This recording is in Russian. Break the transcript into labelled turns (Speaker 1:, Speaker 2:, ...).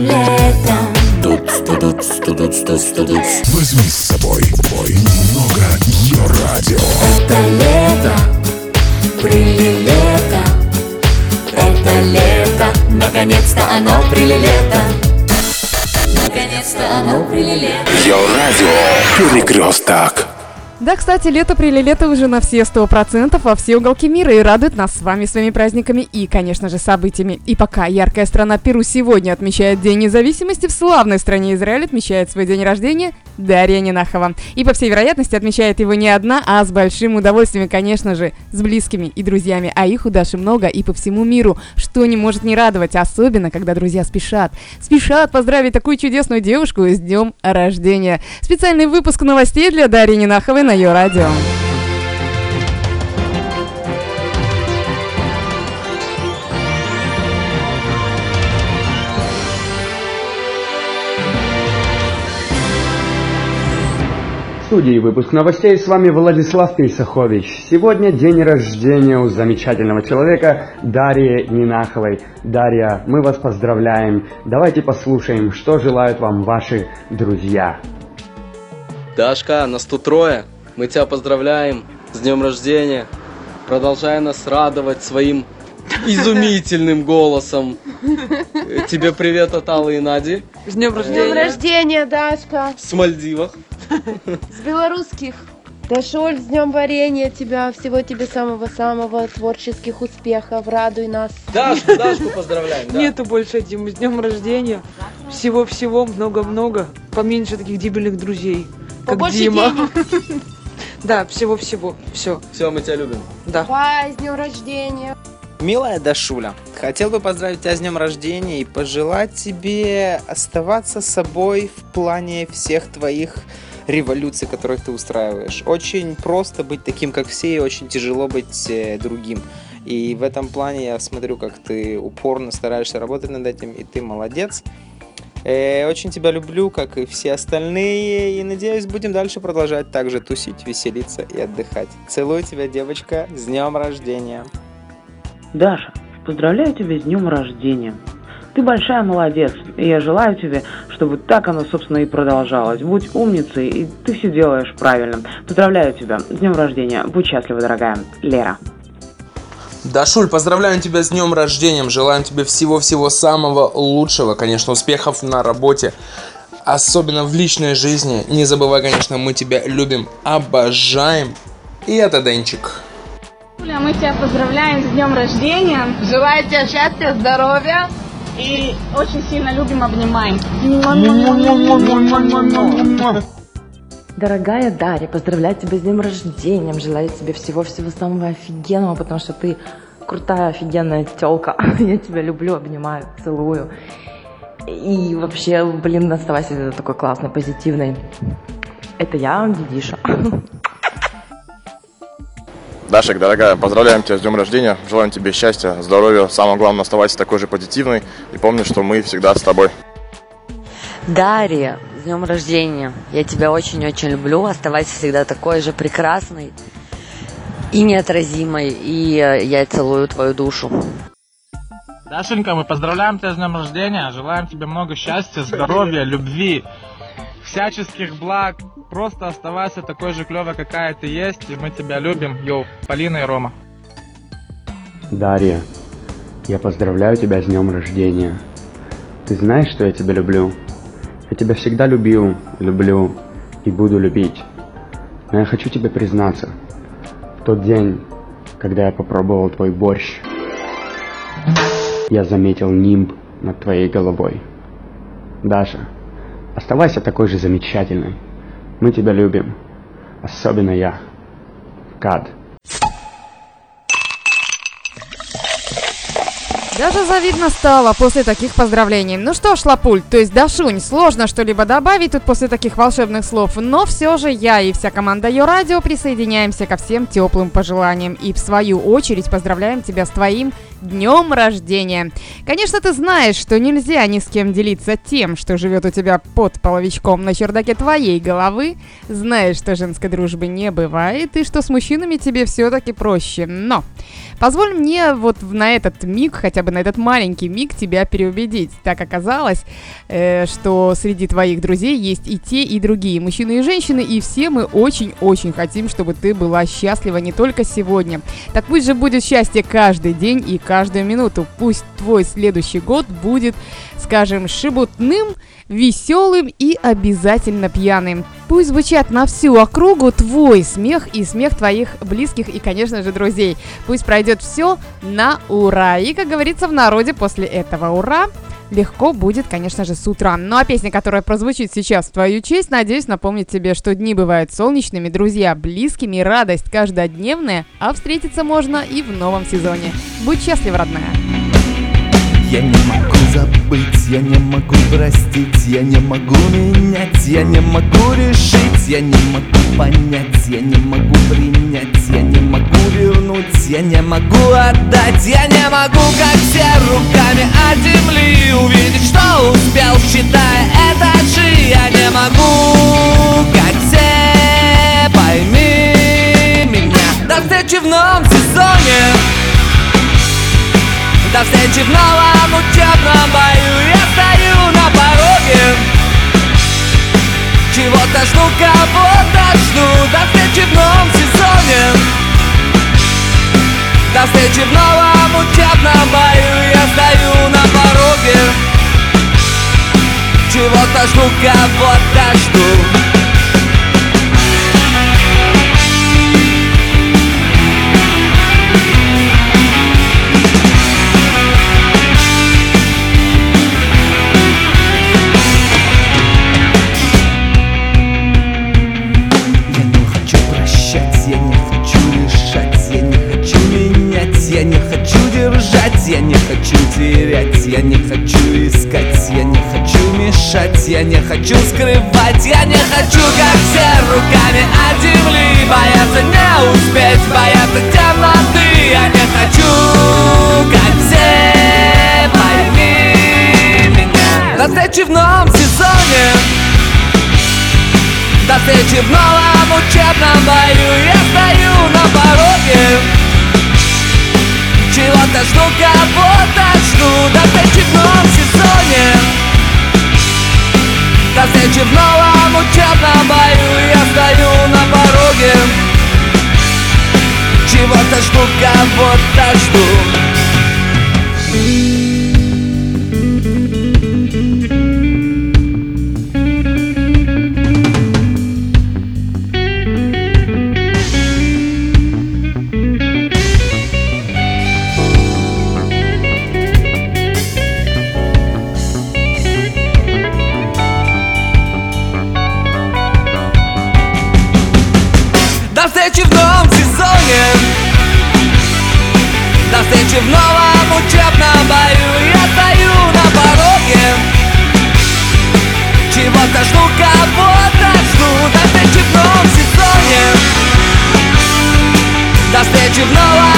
Speaker 1: летом
Speaker 2: Тут, тут, тут, тут, тут. Возьми с собой бой немного ее радио.
Speaker 1: Это лето, прилилето Это лето, наконец-то оно прилилето Наконец-то оно прилилето
Speaker 2: Ее радио. Перекресток.
Speaker 3: Да, кстати, лето прилилето уже на все сто процентов во все уголки мира и радует нас с вами своими праздниками и, конечно же, событиями. И пока яркая страна Перу сегодня отмечает День независимости, в славной стране Израиль отмечает свой день рождения Дарья Нинахова. И, по всей вероятности, отмечает его не одна, а с большим удовольствием, конечно же, с близкими и друзьями. А их у Даши много и по всему миру, что не может не радовать, особенно, когда друзья спешат. Спешат поздравить такую чудесную девушку с днем рождения. Специальный выпуск новостей для Дарьи Нинаховой на ее радио.
Speaker 4: Студии выпуск новостей с вами Владислав Пейсахович. Сегодня день рождения у замечательного человека Дарьи Нинаховой. Дарья, мы вас поздравляем. Давайте послушаем, что желают вам ваши друзья.
Speaker 5: Дашка, нас тут трое. Мы тебя поздравляем с днем рождения. Продолжай нас радовать своим изумительным голосом. Тебе привет от Аллы и Нади
Speaker 6: С днем
Speaker 7: С днем
Speaker 6: рождения.
Speaker 7: рождения, Дашка,
Speaker 5: с Мальдивах.
Speaker 7: С белорусских. Дашуль, с днем варенья тебя, всего тебе самого-самого, творческих успехов, радуй нас.
Speaker 5: Дашку, Дашку поздравляем. да.
Speaker 6: Нету больше Димы. С днем рождения. Всего-всего, много-много. Поменьше таких дебильных друзей, как
Speaker 7: Побольше
Speaker 6: Дима.
Speaker 7: денег.
Speaker 6: Да, всего-всего. Все.
Speaker 5: Все, мы тебя любим.
Speaker 6: Да.
Speaker 7: Давай, с днем рождения.
Speaker 8: Милая Дашуля, хотел бы поздравить тебя с днем рождения и пожелать тебе оставаться собой в плане всех твоих революций, которых ты устраиваешь. Очень просто быть таким, как все, и очень тяжело быть э, другим. И в этом плане я смотрю, как ты упорно стараешься работать над этим, и ты молодец. Э, очень тебя люблю, как и все остальные, и надеюсь, будем дальше продолжать также тусить, веселиться и отдыхать. Целую тебя, девочка, с днем рождения!
Speaker 9: Даша, поздравляю тебя с днем рождения. Ты большая молодец, и я желаю тебе, чтобы так оно, собственно, и продолжалось. Будь умницей, и ты все делаешь правильно. Поздравляю тебя с днем рождения. Будь счастлива, дорогая. Лера.
Speaker 10: Дашуль, поздравляем тебя с днем рождения, желаем тебе всего-всего самого лучшего, конечно, успехов на работе, особенно в личной жизни. Не забывай, конечно, мы тебя любим, обожаем. И это Денчик.
Speaker 11: Юля, мы тебя поздравляем с днем рождения. Желаю тебе счастья, здоровья и очень сильно любим, обнимаем.
Speaker 12: Дорогая Дарья, поздравляю тебя с днем рождения. Желаю тебе всего-всего самого офигенного, потому что ты крутая, офигенная телка. Я тебя люблю, обнимаю, целую. И вообще, блин, оставайся такой классной, позитивной. Это я, Дидиша.
Speaker 13: Дашек, дорогая, поздравляем тебя с днем рождения, желаем тебе счастья, здоровья, самое главное, оставайся такой же позитивной и помни, что мы всегда с тобой.
Speaker 12: Дарья, с днем рождения. Я тебя очень-очень люблю. Оставайся всегда такой же прекрасной и неотразимой. И э, я целую твою душу.
Speaker 14: Дашенька, мы поздравляем тебя с днем рождения, желаем тебе много счастья, здоровья, любви, всяческих благ. Просто оставайся такой же клевой, какая ты есть, и мы тебя любим. Йоу, Полина и Рома.
Speaker 4: Дарья, я поздравляю тебя с днем рождения. Ты знаешь, что я тебя люблю? Я тебя всегда любил, люблю и буду любить. Но я хочу тебе признаться. В тот день, когда я попробовал твой борщ, я заметил нимб над твоей головой. Даша, оставайся такой же замечательной. Мы тебя любим. Особенно я. Кад.
Speaker 3: Даже завидно стало после таких поздравлений. Ну что ж, Лапуль, то есть Дашунь, сложно что-либо добавить тут после таких волшебных слов, но все же я и вся команда Йо Радио присоединяемся ко всем теплым пожеланиям и в свою очередь поздравляем тебя с твоим днем рождения! Конечно, ты знаешь, что нельзя ни с кем делиться тем, что живет у тебя под половичком на чердаке твоей головы. Знаешь, что женской дружбы не бывает, и что с мужчинами тебе все-таки проще. Но позволь мне вот на этот миг, хотя бы на этот маленький миг, тебя переубедить. Так оказалось, э, что среди твоих друзей есть и те, и другие мужчины и женщины, и все мы очень-очень хотим, чтобы ты была счастлива не только сегодня. Так пусть же будет счастье каждый день и каждую минуту. Пусть твой следующий год будет, скажем, шебутным, веселым и обязательно пьяным. Пусть звучат на всю округу твой смех и смех твоих близких и, конечно же, друзей. Пусть пройдет все на ура. И, как говорится в народе, после этого ура легко будет, конечно же, с утра. Ну а песня, которая прозвучит сейчас в твою честь, надеюсь, напомнит тебе, что дни бывают солнечными, друзья близкими, радость каждодневная, а встретиться можно и в новом сезоне. Будь счастлив, родная!
Speaker 15: Я не могу забыть, я не могу простить, я не могу менять, я не могу решить, я не могу понять, я не могу принять, я не могу вернуть, я не могу отдать, я не могу, как все руками от земли увидеть, что успел, считая этажи, я не могу, как все, пойми меня, до встречи в новом сезоне. До встречи в новом учебном бою. Я стою на пороге. Чего-то жду, кого-то жду. До встречи в новом сезоне. До встречи в новом учебном бою. Я стою на пороге. Чего-то жду, кого-то жду хочу скрывать, я не хочу, как все руками от земли Бояться не успеть, бояться темноты. Я не хочу, как все, пойми меня. До встречи в новом сезоне. До встречи в новом учебном бою. Я стою на пороге. Чего-то жду, кого-то жду. До встречи в новом сезоне До встречи в новом учебном бою Я стою на пороге Чего-то жду, кого-то жду До встречи в новом учебном бою Я стою на пороге Чего-то жду, кого-то жду До встречи в новом сезоне До встречи в новом